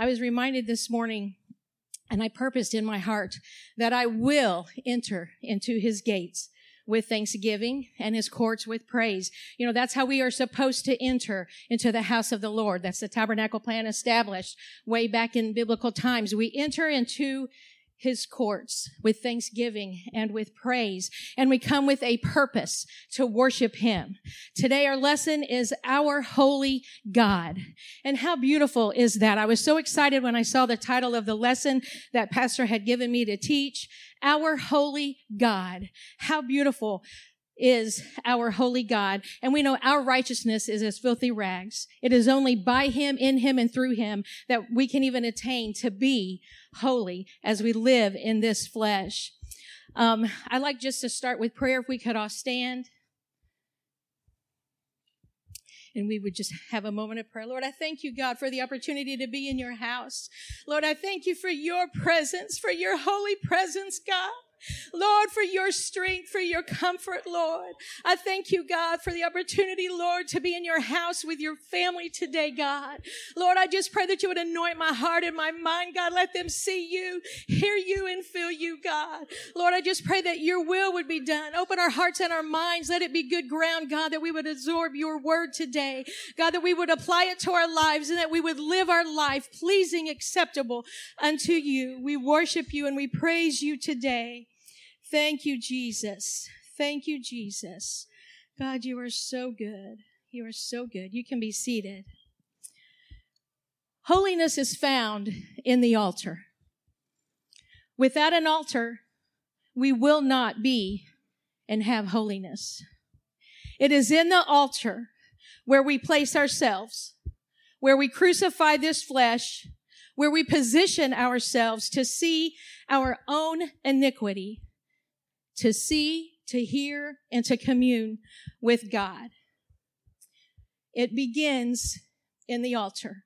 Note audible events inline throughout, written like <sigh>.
I was reminded this morning and I purposed in my heart that I will enter into his gates with thanksgiving and his courts with praise. You know, that's how we are supposed to enter into the house of the Lord. That's the tabernacle plan established way back in biblical times. We enter into his courts with thanksgiving and with praise. And we come with a purpose to worship him. Today our lesson is our holy God. And how beautiful is that? I was so excited when I saw the title of the lesson that pastor had given me to teach. Our holy God. How beautiful is our holy God. And we know our righteousness is as filthy rags. It is only by him, in him, and through him that we can even attain to be holy as we live in this flesh. Um, I like just to start with prayer if we could all stand. And we would just have a moment of prayer. Lord, I thank you, God, for the opportunity to be in your house. Lord, I thank you for your presence, for your holy presence, God. Lord, for your strength, for your comfort, Lord. I thank you, God, for the opportunity, Lord, to be in your house with your family today, God. Lord, I just pray that you would anoint my heart and my mind, God. Let them see you, hear you, and feel you, God. Lord, I just pray that your will would be done. Open our hearts and our minds. Let it be good ground, God, that we would absorb your word today. God, that we would apply it to our lives and that we would live our life pleasing, acceptable unto you. We worship you and we praise you today. Thank you, Jesus. Thank you, Jesus. God, you are so good. You are so good. You can be seated. Holiness is found in the altar. Without an altar, we will not be and have holiness. It is in the altar where we place ourselves, where we crucify this flesh, where we position ourselves to see our own iniquity to see, to hear, and to commune with God. It begins in the altar.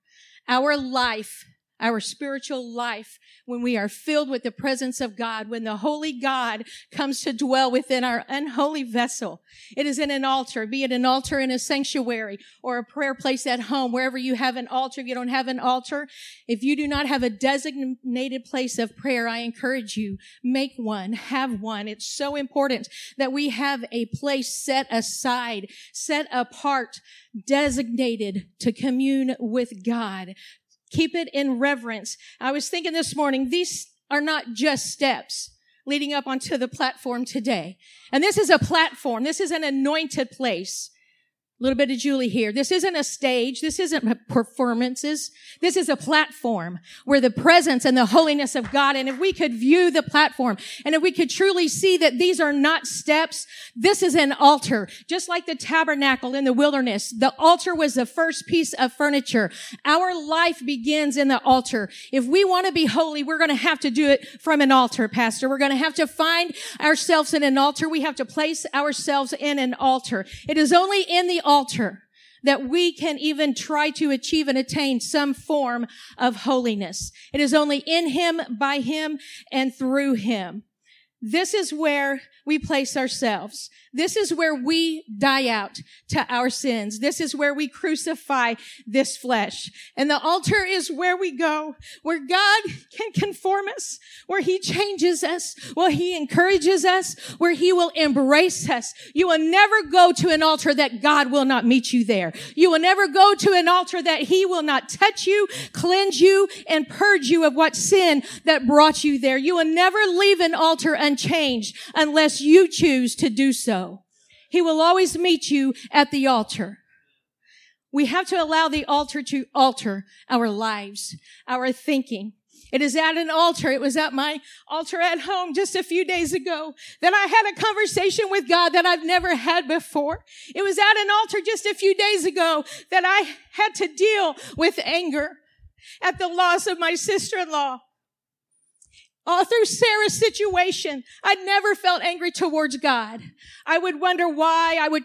Our life our spiritual life when we are filled with the presence of God, when the holy God comes to dwell within our unholy vessel. It is in an altar, be it an altar in a sanctuary or a prayer place at home, wherever you have an altar. If you don't have an altar, if you do not have a designated place of prayer, I encourage you, make one, have one. It's so important that we have a place set aside, set apart, designated to commune with God, Keep it in reverence. I was thinking this morning, these are not just steps leading up onto the platform today. And this is a platform. This is an anointed place little bit of Julie here. This isn't a stage. This isn't <laughs> performances. This is a platform where the presence and the holiness of God, and if we could view the platform, and if we could truly see that these are not steps, this is an altar. Just like the tabernacle in the wilderness, the altar was the first piece of furniture. Our life begins in the altar. If we want to be holy, we're going to have to do it from an altar, Pastor. We're going to have to find ourselves in an altar. We have to place ourselves in an altar. It is only in the altar that we can even try to achieve and attain some form of holiness. It is only in Him, by Him, and through Him. This is where we place ourselves. This is where we die out to our sins. This is where we crucify this flesh. And the altar is where we go, where God can conform us, where he changes us, where he encourages us, where he will embrace us. You will never go to an altar that God will not meet you there. You will never go to an altar that he will not touch you, cleanse you, and purge you of what sin that brought you there. You will never leave an altar unchanged unless you choose to do so. He will always meet you at the altar. We have to allow the altar to alter our lives, our thinking. It is at an altar. It was at my altar at home just a few days ago that I had a conversation with God that I've never had before. It was at an altar just a few days ago that I had to deal with anger at the loss of my sister-in-law. All through Sarah's situation, I never felt angry towards God. I would wonder why. I would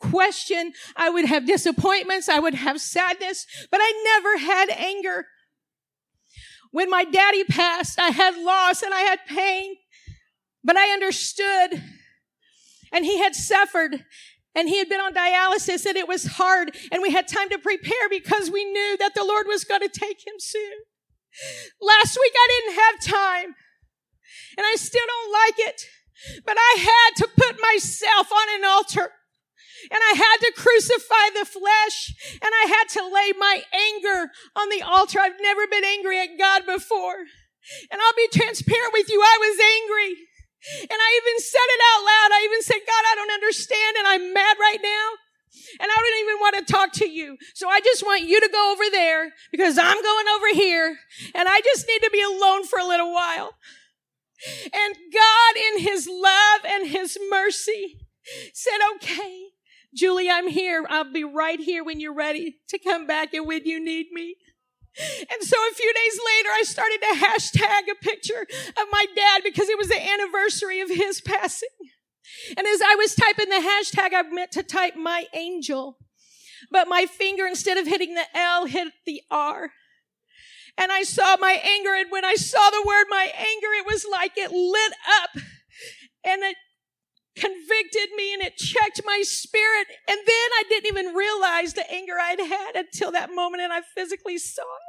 question. I would have disappointments. I would have sadness, but I never had anger. When my daddy passed, I had loss and I had pain, but I understood and he had suffered and he had been on dialysis and it was hard and we had time to prepare because we knew that the Lord was going to take him soon. Last week I didn't have time and I still don't like it, but I had to put myself on an altar and I had to crucify the flesh and I had to lay my anger on the altar. I've never been angry at God before. And I'll be transparent with you. I was angry. And I even said it out loud. I even said, God, I don't understand and I'm mad right now. And I don't even want to talk to you. So I just want you to go over there because I'm going over here and I just need to be alone for a little while. And God in his love and his mercy said, okay, Julie, I'm here. I'll be right here when you're ready to come back and when you need me. And so a few days later, I started to hashtag a picture of my dad because it was the anniversary of his passing. And as I was typing the hashtag, I meant to type my angel, but my finger, instead of hitting the L, hit the R. And I saw my anger. And when I saw the word my anger, it was like it lit up and it convicted me and it checked my spirit. And then I didn't even realize the anger I'd had until that moment and I physically saw it.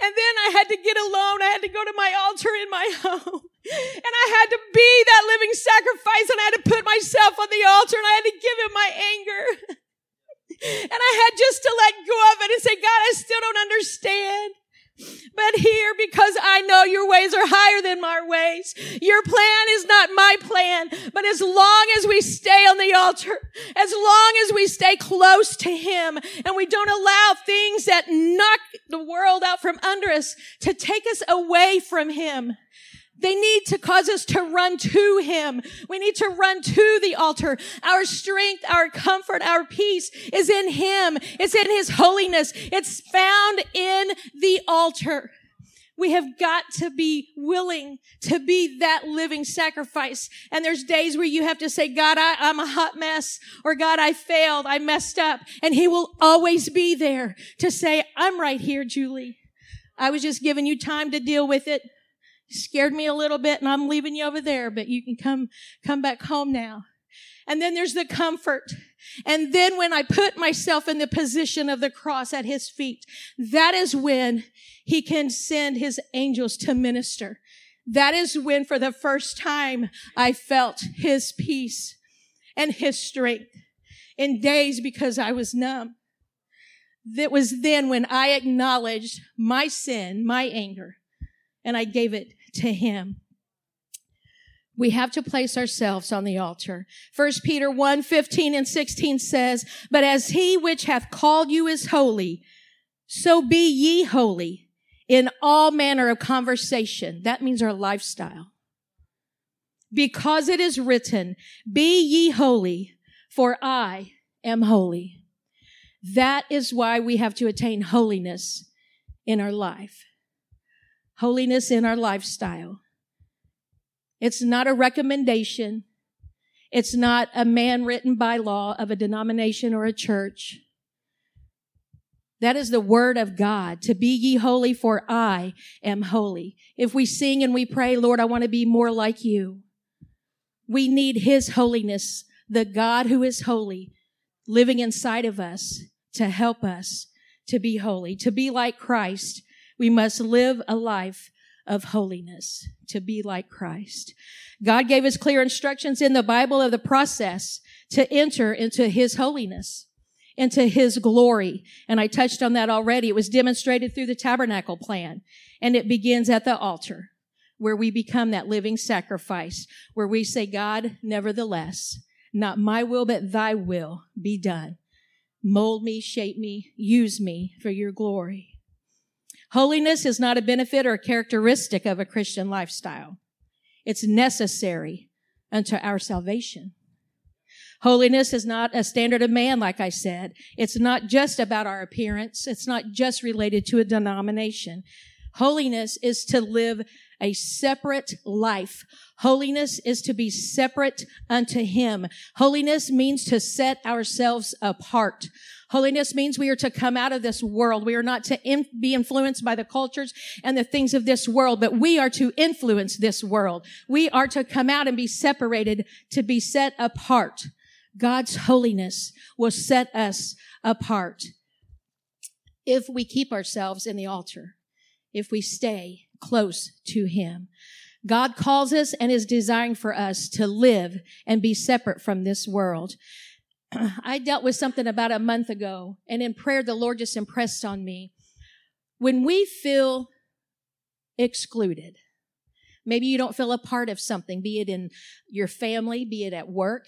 And then I had to get alone. I had to go to my altar in my <laughs> home. And I had to be that living sacrifice and I had to put myself on the altar and I had to give him my anger. <laughs> And I had just to let go of it and say, God, I still don't understand. But here, because I know your ways are higher than my ways, your plan is not my plan. But as long as we stay on the altar, as long as we stay close to him and we don't allow things that knock the world out from under us to take us away from him, they need to cause us to run to Him. We need to run to the altar. Our strength, our comfort, our peace is in Him. It's in His holiness. It's found in the altar. We have got to be willing to be that living sacrifice. And there's days where you have to say, God, I, am a hot mess, or God, I failed, I messed up. And He will always be there to say, I'm right here, Julie. I was just giving you time to deal with it scared me a little bit and I'm leaving you over there, but you can come, come back home now. And then there's the comfort. And then when I put myself in the position of the cross at his feet, that is when he can send his angels to minister. That is when for the first time I felt his peace and his strength in days because I was numb. That was then when I acknowledged my sin, my anger, and I gave it to him. We have to place ourselves on the altar. First Peter 1, 15 and 16 says, But as he which hath called you is holy, so be ye holy in all manner of conversation. That means our lifestyle. Because it is written, Be ye holy, for I am holy. That is why we have to attain holiness in our life holiness in our lifestyle. It's not a recommendation. It's not a man written by law of a denomination or a church. That is the word of God. To be ye holy for I am holy. If we sing and we pray, Lord, I want to be more like you. We need his holiness, the God who is holy, living inside of us to help us to be holy, to be like Christ, we must live a life of holiness to be like Christ. God gave us clear instructions in the Bible of the process to enter into his holiness, into his glory. And I touched on that already. It was demonstrated through the tabernacle plan and it begins at the altar where we become that living sacrifice, where we say, God, nevertheless, not my will, but thy will be done. Mold me, shape me, use me for your glory. Holiness is not a benefit or a characteristic of a Christian lifestyle. It's necessary unto our salvation. Holiness is not a standard of man, like I said. It's not just about our appearance. It's not just related to a denomination. Holiness is to live a separate life. Holiness is to be separate unto Him. Holiness means to set ourselves apart. Holiness means we are to come out of this world. We are not to in, be influenced by the cultures and the things of this world, but we are to influence this world. We are to come out and be separated, to be set apart. God's holiness will set us apart if we keep ourselves in the altar, if we stay close to him. God calls us and is desiring for us to live and be separate from this world. <clears throat> I dealt with something about a month ago and in prayer, the Lord just impressed on me. When we feel excluded, maybe you don't feel a part of something, be it in your family, be it at work,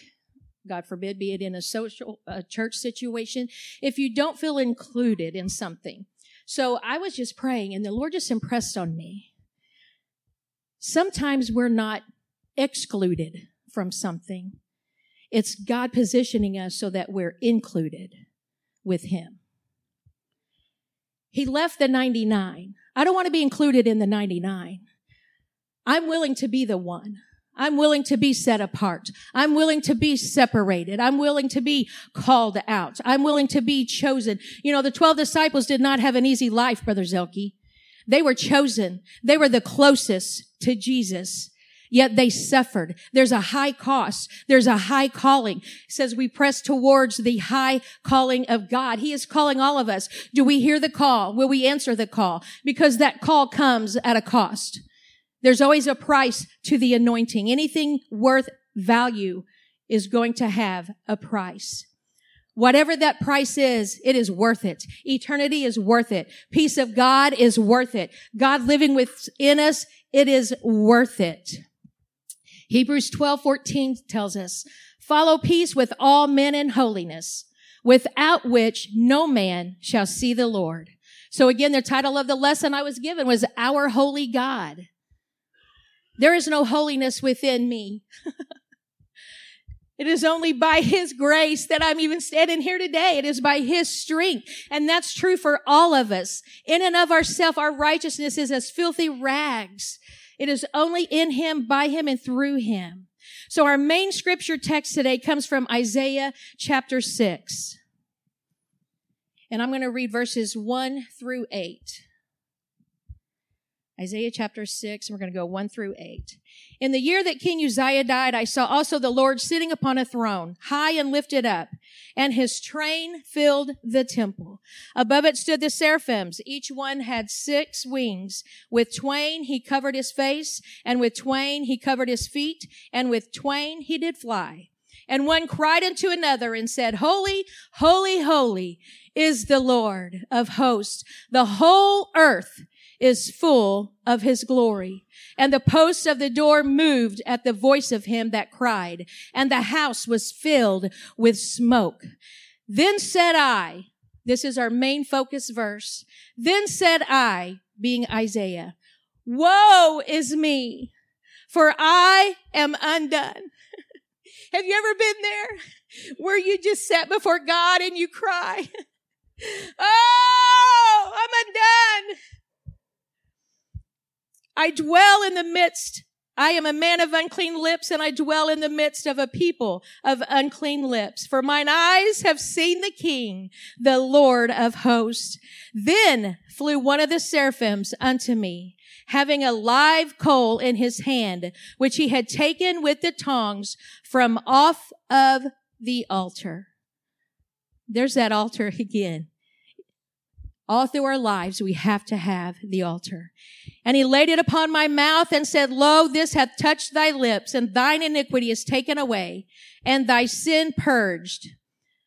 God forbid, be it in a social, a church situation. If you don't feel included in something. So I was just praying and the Lord just impressed on me Sometimes we're not excluded from something. It's God positioning us so that we're included with Him. He left the 99. I don't want to be included in the 99. I'm willing to be the one. I'm willing to be set apart. I'm willing to be separated. I'm willing to be called out. I'm willing to be chosen. You know, the 12 disciples did not have an easy life, Brother Zelke. They were chosen. They were the closest to Jesus. Yet they suffered. There's a high cost. There's a high calling. It says we press towards the high calling of God. He is calling all of us. Do we hear the call? Will we answer the call? Because that call comes at a cost. There's always a price to the anointing. Anything worth value is going to have a price. Whatever that price is, it is worth it. Eternity is worth it. Peace of God is worth it. God living within us, it is worth it. Hebrews 12, 14 tells us, follow peace with all men in holiness, without which no man shall see the Lord. So again, the title of the lesson I was given was Our Holy God. There is no holiness within me. <laughs> It is only by His grace that I'm even standing here today. It is by His strength. And that's true for all of us. In and of ourselves, our righteousness is as filthy rags. It is only in Him, by Him, and through Him. So our main scripture text today comes from Isaiah chapter 6. And I'm going to read verses 1 through 8. Isaiah chapter 6, and we're going to go 1 through 8. In the year that King Uzziah died, I saw also the Lord sitting upon a throne, high and lifted up, and his train filled the temple. Above it stood the seraphims. Each one had six wings. With twain he covered his face, and with twain he covered his feet, and with twain he did fly. And one cried unto another and said, Holy, holy, holy is the Lord of hosts. The whole earth is full of his glory. And the posts of the door moved at the voice of him that cried, and the house was filled with smoke. Then said I, this is our main focus verse. Then said I, being Isaiah, woe is me, for I am undone. <laughs> Have you ever been there where you just sat before God and you cry? <laughs> oh, I'm undone. I dwell in the midst. I am a man of unclean lips and I dwell in the midst of a people of unclean lips. For mine eyes have seen the King, the Lord of hosts. Then flew one of the seraphims unto me, having a live coal in his hand, which he had taken with the tongs from off of the altar. There's that altar again. All through our lives, we have to have the altar. And he laid it upon my mouth and said, Lo, this hath touched thy lips, and thine iniquity is taken away, and thy sin purged.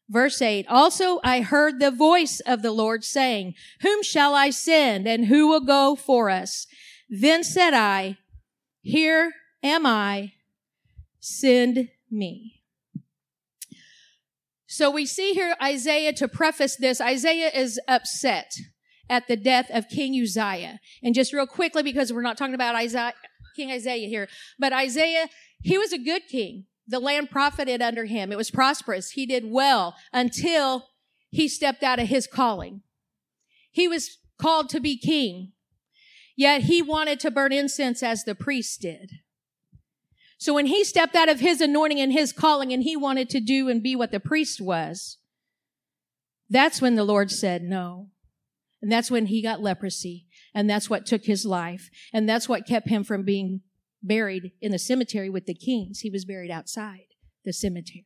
Verse 8, also I heard the voice of the Lord saying, Whom shall I send, and who will go for us? Then said I, Here am I, send me. So we see here Isaiah to preface this. Isaiah is upset at the death of King Uzziah. And just real quickly, because we're not talking about Isaiah, King Uzziah here, but Uzziah, he was a good king. The land profited under him. It was prosperous. He did well until he stepped out of his calling. He was called to be king, yet he wanted to burn incense as the priest did. So when he stepped out of his anointing and his calling and he wanted to do and be what the priest was, that's when the Lord said no. And that's when he got leprosy. And that's what took his life. And that's what kept him from being buried in the cemetery with the kings. He was buried outside the cemetery.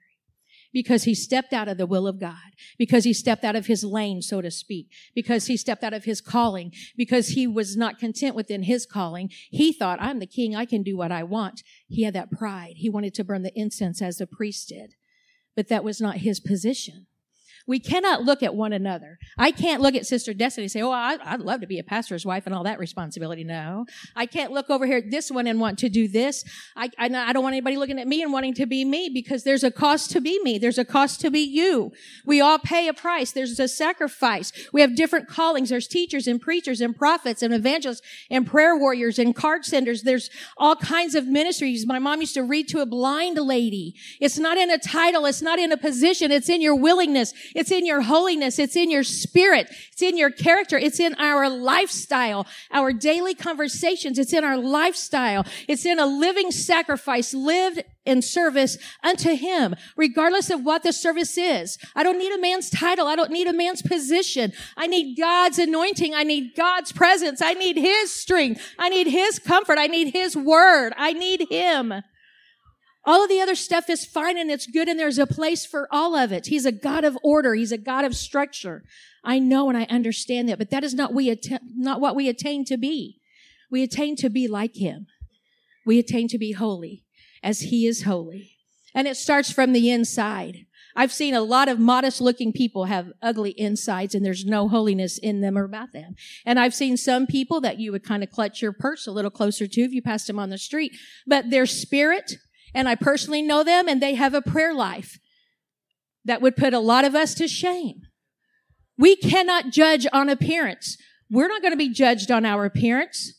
Because he stepped out of the will of God, because he stepped out of his lane, so to speak, because he stepped out of his calling, because he was not content within his calling. He thought, I'm the king. I can do what I want. He had that pride. He wanted to burn the incense as the priest did, but that was not his position. We cannot look at one another. I can't look at Sister Destiny and say, Oh, I, would love to be a pastor's wife and all that responsibility. No. I can't look over here at this one and want to do this. I, I, I don't want anybody looking at me and wanting to be me because there's a cost to be me. There's a cost to be you. We all pay a price. There's a sacrifice. We have different callings. There's teachers and preachers and prophets and evangelists and prayer warriors and card senders. There's all kinds of ministries. My mom used to read to a blind lady. It's not in a title. It's not in a position. It's in your willingness. It's in your holiness. It's in your spirit. It's in your character. It's in our lifestyle, our daily conversations. It's in our lifestyle. It's in a living sacrifice lived in service unto him, regardless of what the service is. I don't need a man's title. I don't need a man's position. I need God's anointing. I need God's presence. I need his strength. I need his comfort. I need his word. I need him. All of the other stuff is fine and it's good and there's a place for all of it. He's a God of order. He's a God of structure. I know and I understand that, but that is not we not what we attain to be. We attain to be like him. We attain to be holy as he is holy. And it starts from the inside. I've seen a lot of modest looking people have ugly insides and there's no holiness in them or about them. And I've seen some people that you would kind of clutch your purse a little closer to if you passed them on the street, but their spirit and I personally know them and they have a prayer life that would put a lot of us to shame. We cannot judge on appearance. We're not going to be judged on our appearance.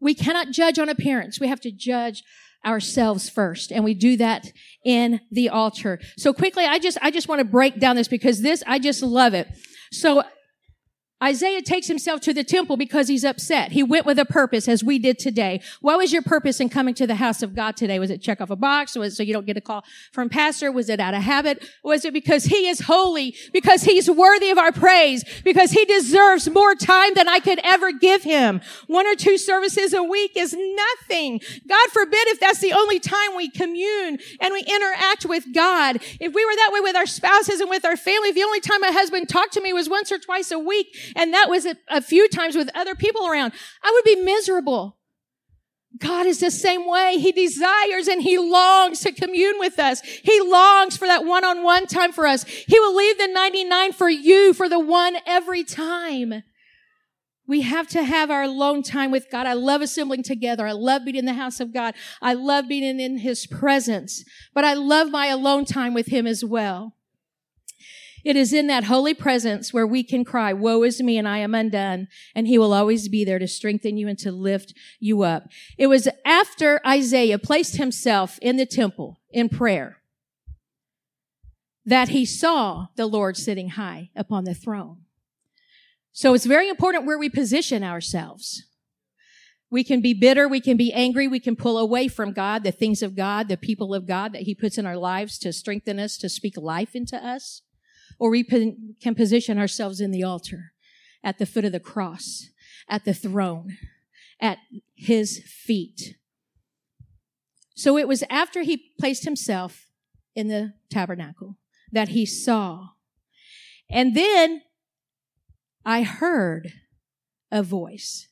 We cannot judge on appearance. We have to judge ourselves first. And we do that in the altar. So quickly, I just, I just want to break down this because this, I just love it. So Isaiah takes himself to the temple because he's upset. He went with a purpose as we did today. What was your purpose in coming to the house of God today? Was it check off a box? Was it so you don't get a call from pastor? Was it out of habit? Was it because he is holy? Because he's worthy of our praise? Because he deserves more time than I could ever give him? One or two services a week is nothing. God forbid if that's the only time we commune and we interact with God. If we were that way with our spouses and with our family, the only time my husband talked to me was once or twice a week and that was a, a few times with other people around, I would be miserable. God is the same way. He desires and he longs to commune with us. He longs for that one-on-one time for us. He will leave the 99 for you, for the one every time. We have to have our alone time with God. I love assembling together. I love being in the house of God. I love being in his presence, but I love my alone time with him as well. It is in that holy presence where we can cry, woe is me and I am undone. And he will always be there to strengthen you and to lift you up. It was after Isaiah placed himself in the temple in prayer that he saw the Lord sitting high upon the throne. So it's very important where we position ourselves. We can be bitter. We can be angry. We can pull away from God, the things of God, the people of God that he puts in our lives to strengthen us, to speak life into us or we can position ourselves in the altar, at the foot of the cross, at the throne, at his feet. So it was after he placed himself in the tabernacle that he saw. And then I heard a voice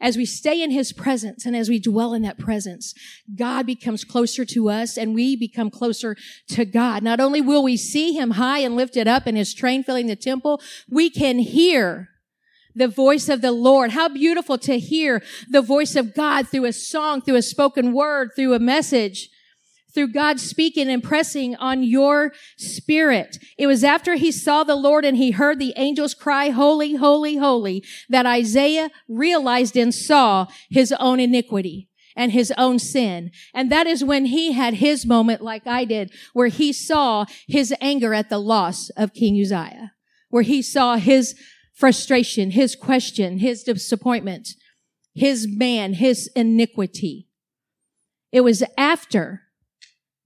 as we stay in his presence and as we dwell in that presence, God becomes closer to us and we become closer to God. Not only will we see him high and lifted up in his train filling the temple, we can hear the voice of the Lord. How beautiful to hear the voice of God through a song, through a spoken word, through a message through God speaking and pressing on your spirit. It was after he saw the Lord and he heard the angels cry, holy, holy, holy, that Isaiah realized and saw his own iniquity and his own sin. And that is when he had his moment like I did, where he saw his anger at the loss of King Uzziah, where he saw his frustration, his question, his disappointment, his man, his iniquity. It was after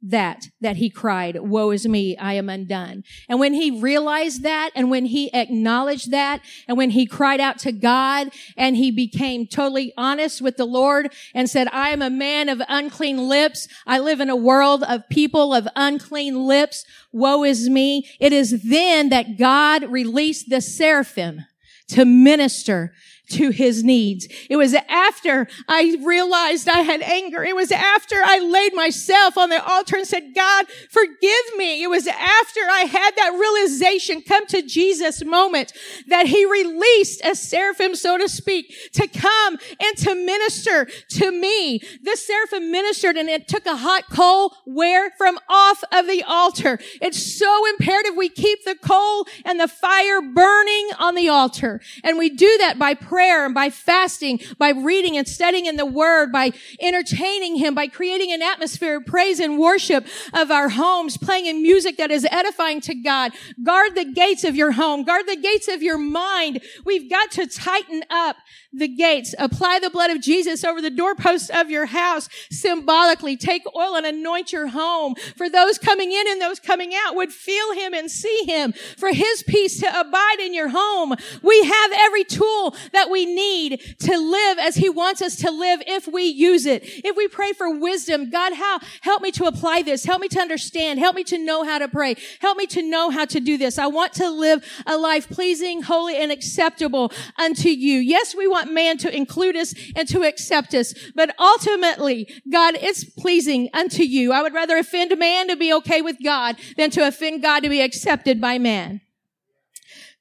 that, that he cried, woe is me, I am undone. And when he realized that and when he acknowledged that and when he cried out to God and he became totally honest with the Lord and said, I am a man of unclean lips. I live in a world of people of unclean lips. Woe is me. It is then that God released the seraphim to minister to his needs. It was after I realized I had anger. It was after I laid myself on the altar and said, God, forgive me. It was after I had that realization come to Jesus moment that he released a seraphim, so to speak, to come and to minister to me. This seraphim ministered and it took a hot coal where from off of the altar. It's so imperative we keep the coal and the fire burning on the altar. And we do that by prayer and by fasting, by reading and studying in the word, by entertaining him, by creating an atmosphere of praise and worship of our homes, playing in music that is edifying to God. Guard the gates of your home. Guard the gates of your mind. We've got to tighten up the gates. Apply the blood of Jesus over the doorposts of your house symbolically. Take oil and anoint your home. For those coming in and those coming out would feel him and see him. For his peace to abide in your home. We have every tool that we need to live as he wants us to live if we use it. If we pray for wisdom, God, how, help me to apply this. Help me to understand. Help me to know how to pray. Help me to know how to do this. I want to live a life pleasing, holy, and acceptable unto you. Yes, we want man to include us and to accept us, but ultimately, God, it's pleasing unto you. I would rather offend man to be okay with God than to offend God to be accepted by man.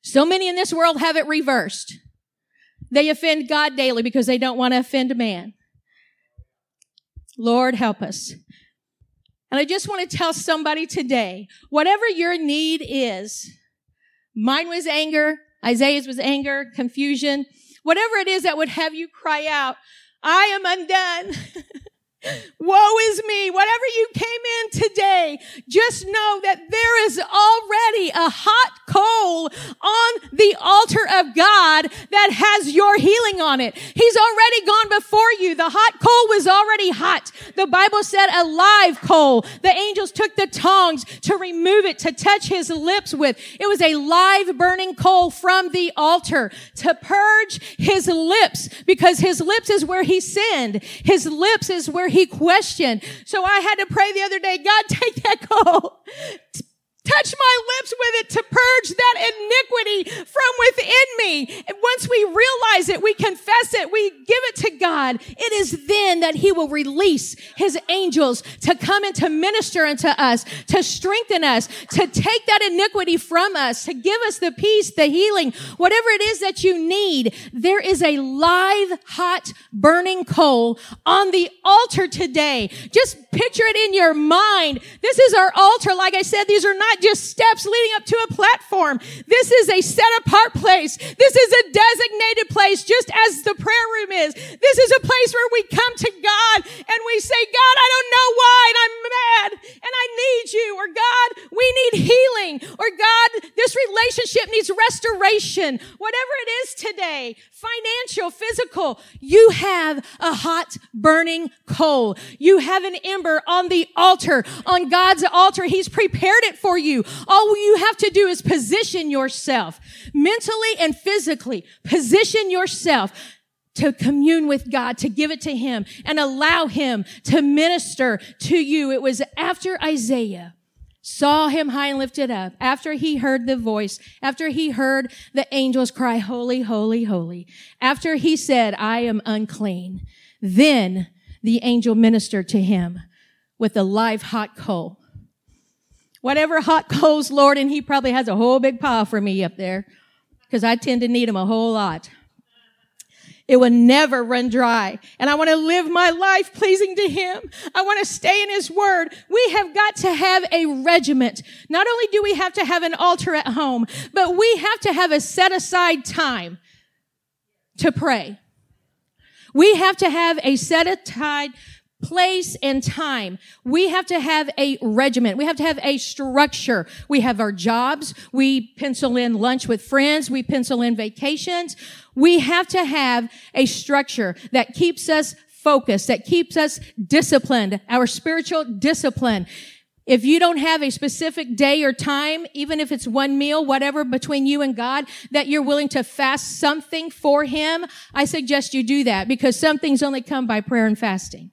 So many in this world have it reversed. They offend God daily because they don't want to offend man. Lord, help us. And I just want to tell somebody today, whatever your need is, mine was anger, Isaiah's was anger, confusion, whatever it is that would have you cry out, I am undone. <laughs> Woe is me. Whatever you came in today, just know that there is already a hot coal on the altar of God that has your healing on it. He's already gone before you. The hot coal was already hot. The Bible said a live coal. The angels took the tongs to remove it, to touch his lips with. It was a live burning coal from the altar to purge his lips because his lips is where he sinned. His lips is where he questioned. So I had to pray the other day, God, take that coal touch my lips with it to purge that iniquity from within me. And once we realize it, we confess it, we give it to God. It is then that he will release his angels to come and to minister unto us, to strengthen us, to take that iniquity from us, to give us the peace, the healing, whatever it is that you need. There is a live, hot, burning coal on the altar today. Just picture it in your mind. This is our altar. Like I said, these are not just steps leading up to a platform. This is a set apart place. This is a designated place, just as the prayer room is. This is a place where we come to God and we say, God, I don't know why, and I'm mad, and I need you, or God, we need healing, or God, this relationship needs restoration. Whatever it is today, financial, physical, you have a hot, burning coal. You have an ember on the altar, on God's altar. He's prepared it for you. All you have to do is position yourself mentally and physically. Position yourself to commune with God, to give it to Him and allow Him to minister to you. It was after Isaiah saw him high and lifted up, after he heard the voice, after he heard the angels cry, holy, holy, holy, after he said, I am unclean, then the angel ministered to him with a live hot coal whatever hot coals, Lord, and he probably has a whole big pile for me up there because I tend to need them a whole lot. It will never run dry. And I want to live my life pleasing to him. I want to stay in his word. We have got to have a regiment. Not only do we have to have an altar at home, but we have to have a set aside time to pray. We have to have a set aside place and time. We have to have a regiment. We have to have a structure. We have our jobs. We pencil in lunch with friends. We pencil in vacations. We have to have a structure that keeps us focused, that keeps us disciplined, our spiritual discipline. If you don't have a specific day or time, even if it's one meal, whatever between you and God, that you're willing to fast something for Him, I suggest you do that because some things only come by prayer and fasting.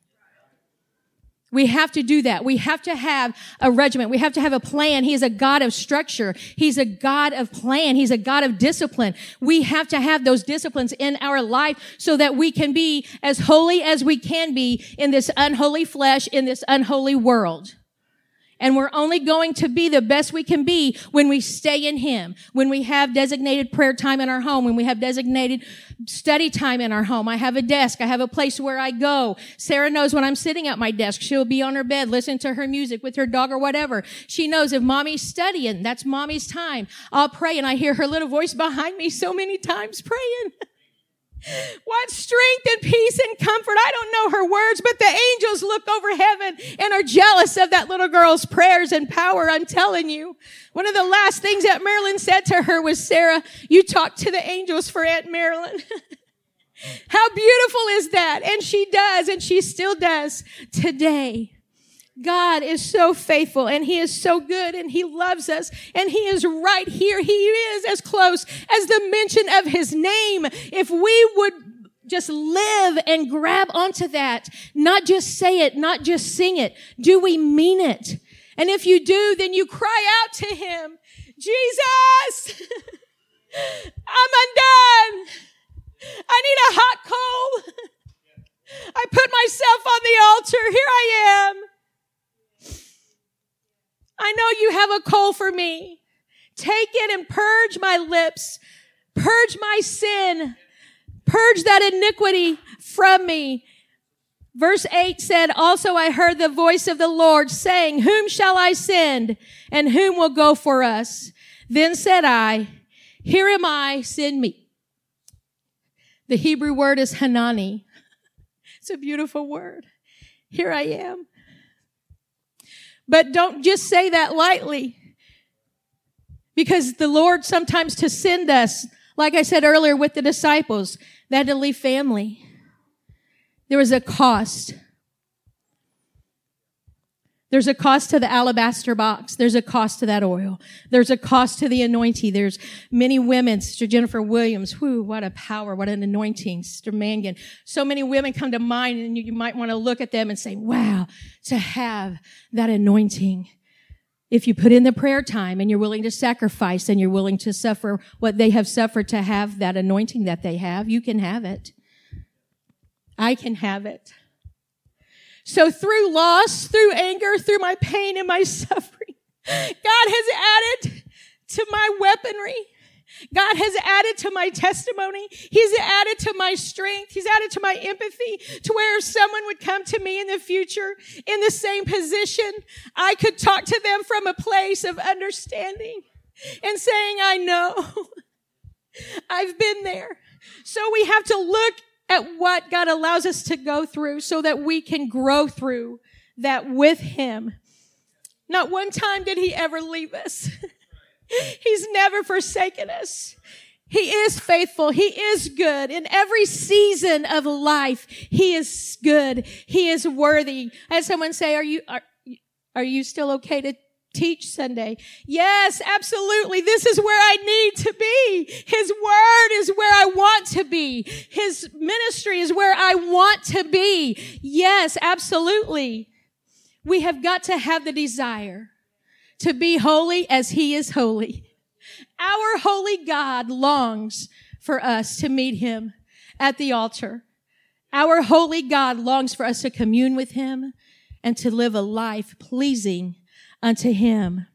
We have to do that. We have to have a regiment. We have to have a plan. He is a God of structure. He's a God of plan. He's a God of discipline. We have to have those disciplines in our life so that we can be as holy as we can be in this unholy flesh, in this unholy world. And we're only going to be the best we can be when we stay in Him, when we have designated prayer time in our home, when we have designated study time in our home. I have a desk. I have a place where I go. Sarah knows when I'm sitting at my desk, she'll be on her bed, listening to her music with her dog or whatever. She knows if mommy's studying, that's mommy's time. I'll pray and I hear her little voice behind me so many times praying. <laughs> What strength and peace and comfort. I don't know her words, but the angels look over heaven and are jealous of that little girl's prayers and power. I'm telling you. One of the last things that Marilyn said to her was, Sarah, you talk to the angels for Aunt Marilyn. <laughs> How beautiful is that? And she does, and she still does today. God is so faithful and He is so good and He loves us and He is right here. He is as close as the mention of His name. If we would just live and grab onto that, not just say it, not just sing it. Do we mean it? And if you do, then you cry out to Him, Jesus, <laughs> I'm undone. I need a hot coal. <laughs> I put myself on the altar. Here I am. I know you have a coal for me. Take it and purge my lips. Purge my sin. Purge that iniquity from me. Verse 8 said, Also I heard the voice of the Lord saying, Whom shall I send? And whom will go for us? Then said I, Here am I, send me. The Hebrew word is Hineni. <laughs> It's a beautiful word. Here I am. But don't just say that lightly. Because the Lord sometimes to send us, like I said earlier with the disciples, they had to leave family. There was a cost. There's a cost to the alabaster box. There's a cost to that oil. There's a cost to the anointing. There's many women, Sister Jennifer Williams, whoo, what a power, what an anointing, Sister Mangan. So many women come to mind and you, you might want to look at them and say, wow, to have that anointing. If you put in the prayer time and you're willing to sacrifice and you're willing to suffer what they have suffered to have that anointing that they have, you can have it. I can have it. So through loss, through anger, through my pain and my <laughs> suffering, God has added to my weaponry. God has added to my testimony. He's added to my strength. He's added to my empathy to where if someone would come to me in the future in the same position, I could talk to them from a place of understanding and saying, I know. <laughs> I've been there. So we have to look at what God allows us to go through so that we can grow through that with Him. Not one time did He ever leave us. <laughs> He's never forsaken us. He is faithful. He is good. In every season of life, He is good. He is worthy. I had someone say, are you, are, are you still okay to teach Sunday. Yes, absolutely. This is where I need to be. His word is where I want to be. His ministry is where I want to be. Yes, absolutely. We have got to have the desire to be holy as he is holy. Our holy God longs for us to meet him at the altar. Our holy God longs for us to commune with him and to live a life pleasing unto him.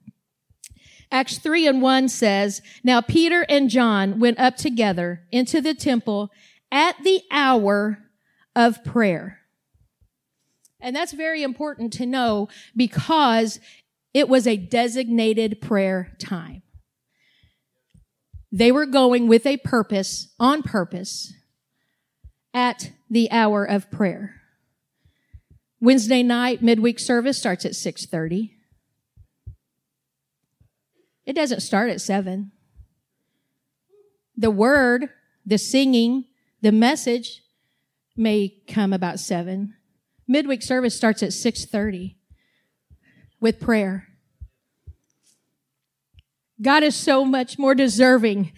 Acts 3 and 1 says, Now Peter and John went up together into the temple at the hour of prayer. And that's very important to know because it was a designated prayer time. They were going with a purpose, on purpose, at the hour of prayer. Wednesday night midweek service starts at 6:30. It doesn't start at seven. The word, the singing, the message may come about 7. Midweek service starts at 6:30 with prayer. God is so much more deserving.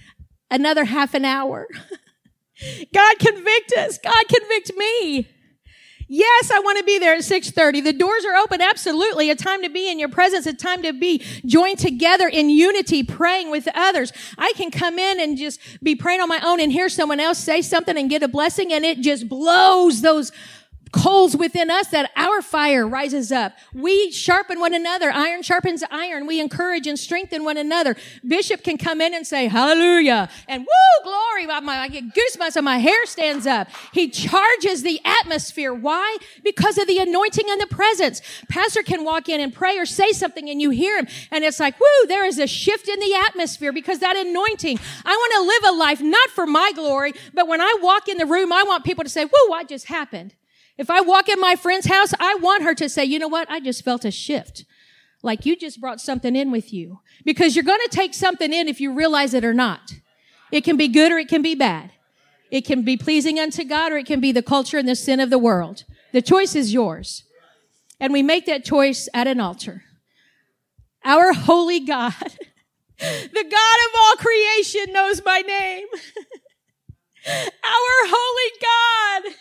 Another half an hour. <laughs> God convict us. God convict me. Yes, I want to be there at 6:30. The doors are open absolutely. A time to be in your presence, a time to be joined together in unity praying with others. I can come in and just be praying on my own and hear someone else say something and get a blessing and it just blows those coals within us that our fire rises up. We sharpen one another. Iron sharpens iron. We encourage and strengthen one another. Bishop can come in and say, hallelujah. And woo, glory. I get goosebumps and my hair stands up. He charges the atmosphere. Why? Because of the anointing and the presence. Pastor can walk in and pray or say something and you hear him. And it's like, woo, there is a shift in the atmosphere because that anointing. I want to live a life not for my glory, but when I walk in the room, I want people to say, woo, what just happened? If I walk in my friend's house, I want her to say, you know what? I just felt a shift. Like you just brought something in with you. Because you're going to take something in if you realize it or not. It can be good or it can be bad. It can be pleasing unto God or it can be the culture and the sin of the world. The choice is yours. And we make that choice at an altar. Our holy God, <laughs> the God of all creation knows my name. <laughs> Our holy God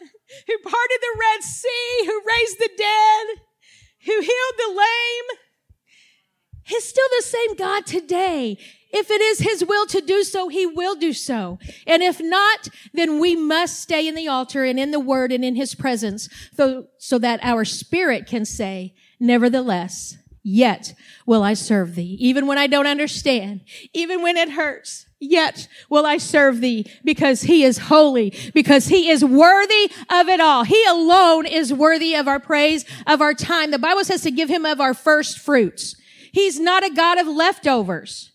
who parted the Red Sea, who raised the dead, who healed the lame. He's still the same God today. If it is His will to do so, He will do so. And if not, then we must stay in the altar and in the Word and in His presence so, so that our spirit can say, nevertheless, yet will I serve Thee. Even when I don't understand, even when it hurts, yet will I serve thee because he is holy, because he is worthy of it all. He alone is worthy of our praise, of our time. The Bible says to give him of our first fruits. He's not a God of leftovers.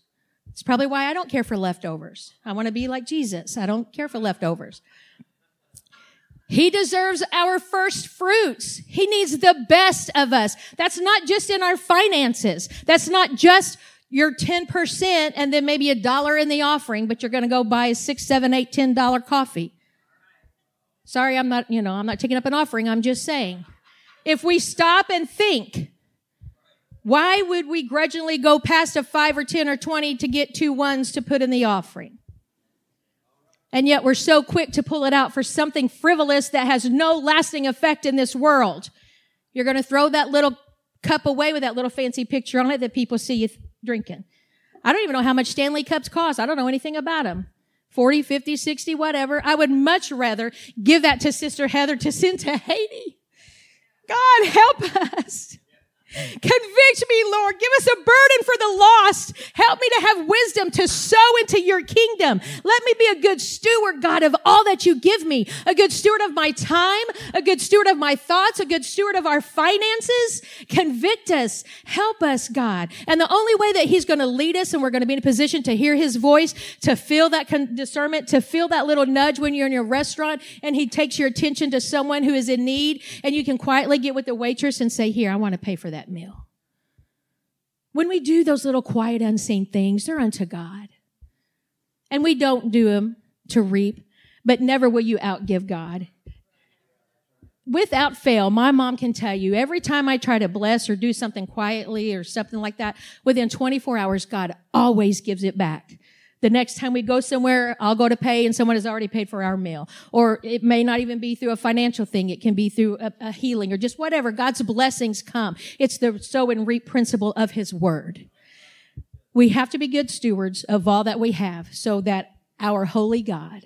It's probably why I don't care for leftovers. I want to be like Jesus. I don't care for leftovers. He deserves our first fruits. He needs the best of us. That's not just in our finances. That's not just your 10% and then maybe a dollar in the offering, but you're going to go buy a six, seven, eight, ten dollar coffee. Sorry, I'm not, you know, I'm not taking up an offering. I'm just saying. If we stop and think, why would we grudgingly go past a five or 10 or 20 to get two ones to put in the offering? And yet we're so quick to pull it out for something frivolous that has no lasting effect in this world. You're going to throw that little cup away with that little fancy picture on it that people see you drinking. I don't even know how much Stanley cups cost. I don't know anything about them. 40, 50, 60, whatever. I would much rather give that to Sister Heather to send to Haiti. God help us. Convict me, Lord. Give us a burden for the lost. Help me to have wisdom to sow into your kingdom. Let me be a good steward, God, of all that you give me. A good steward of my time, a good steward of my thoughts, a good steward of our finances. Convict us. Help us, God. And the only way that he's going to lead us and we're going to be in a position to hear his voice, to feel that discernment, to feel that little nudge when you're in your restaurant and he takes your attention to someone who is in need and you can quietly get with the waitress and say, here, I want to pay for that that meal. When we do those little quiet, unseen things, they're unto God. And we don't do them to reap, but never will you outgive God. Without fail, my mom can tell you every time I try to bless or do something quietly or something like that, within 24 hours, God always gives it back. The next time we go somewhere, I'll go to pay and someone has already paid for our meal. Or it may not even be through a financial thing. It can be through a, a healing or just whatever. God's blessings come. It's the sow and reap principle of his word. We have to be good stewards of all that we have so that our holy God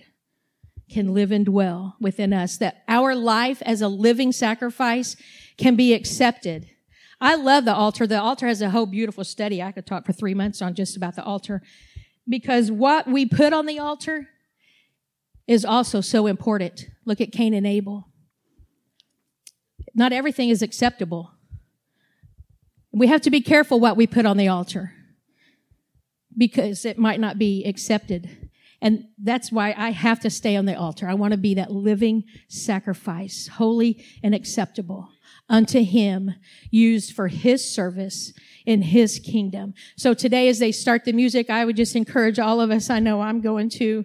can live and dwell within us, that our life as a living sacrifice can be accepted. I love the altar. The altar has a whole beautiful study. I could talk for three months on just about the altar because what we put on the altar is also so important. Look at Cain and Abel. Not everything is acceptable. We have to be careful what we put on the altar because it might not be accepted. And that's why I have to stay on the altar. I want to be that living sacrifice, holy and acceptable unto him, used for his service in his kingdom. So today, as they start the music, I would just encourage all of us. I know I'm going to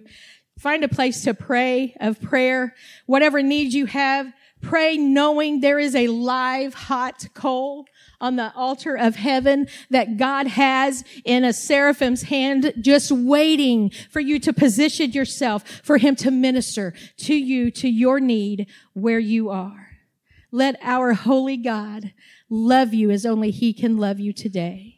Find a place to pray of prayer. Whatever needs you have, pray knowing there is a live hot coal on the altar of heaven that God has in a seraphim's hand, just waiting for you to position yourself for him to minister to you, to your need where you are. Let our holy God love you as only he can love you today.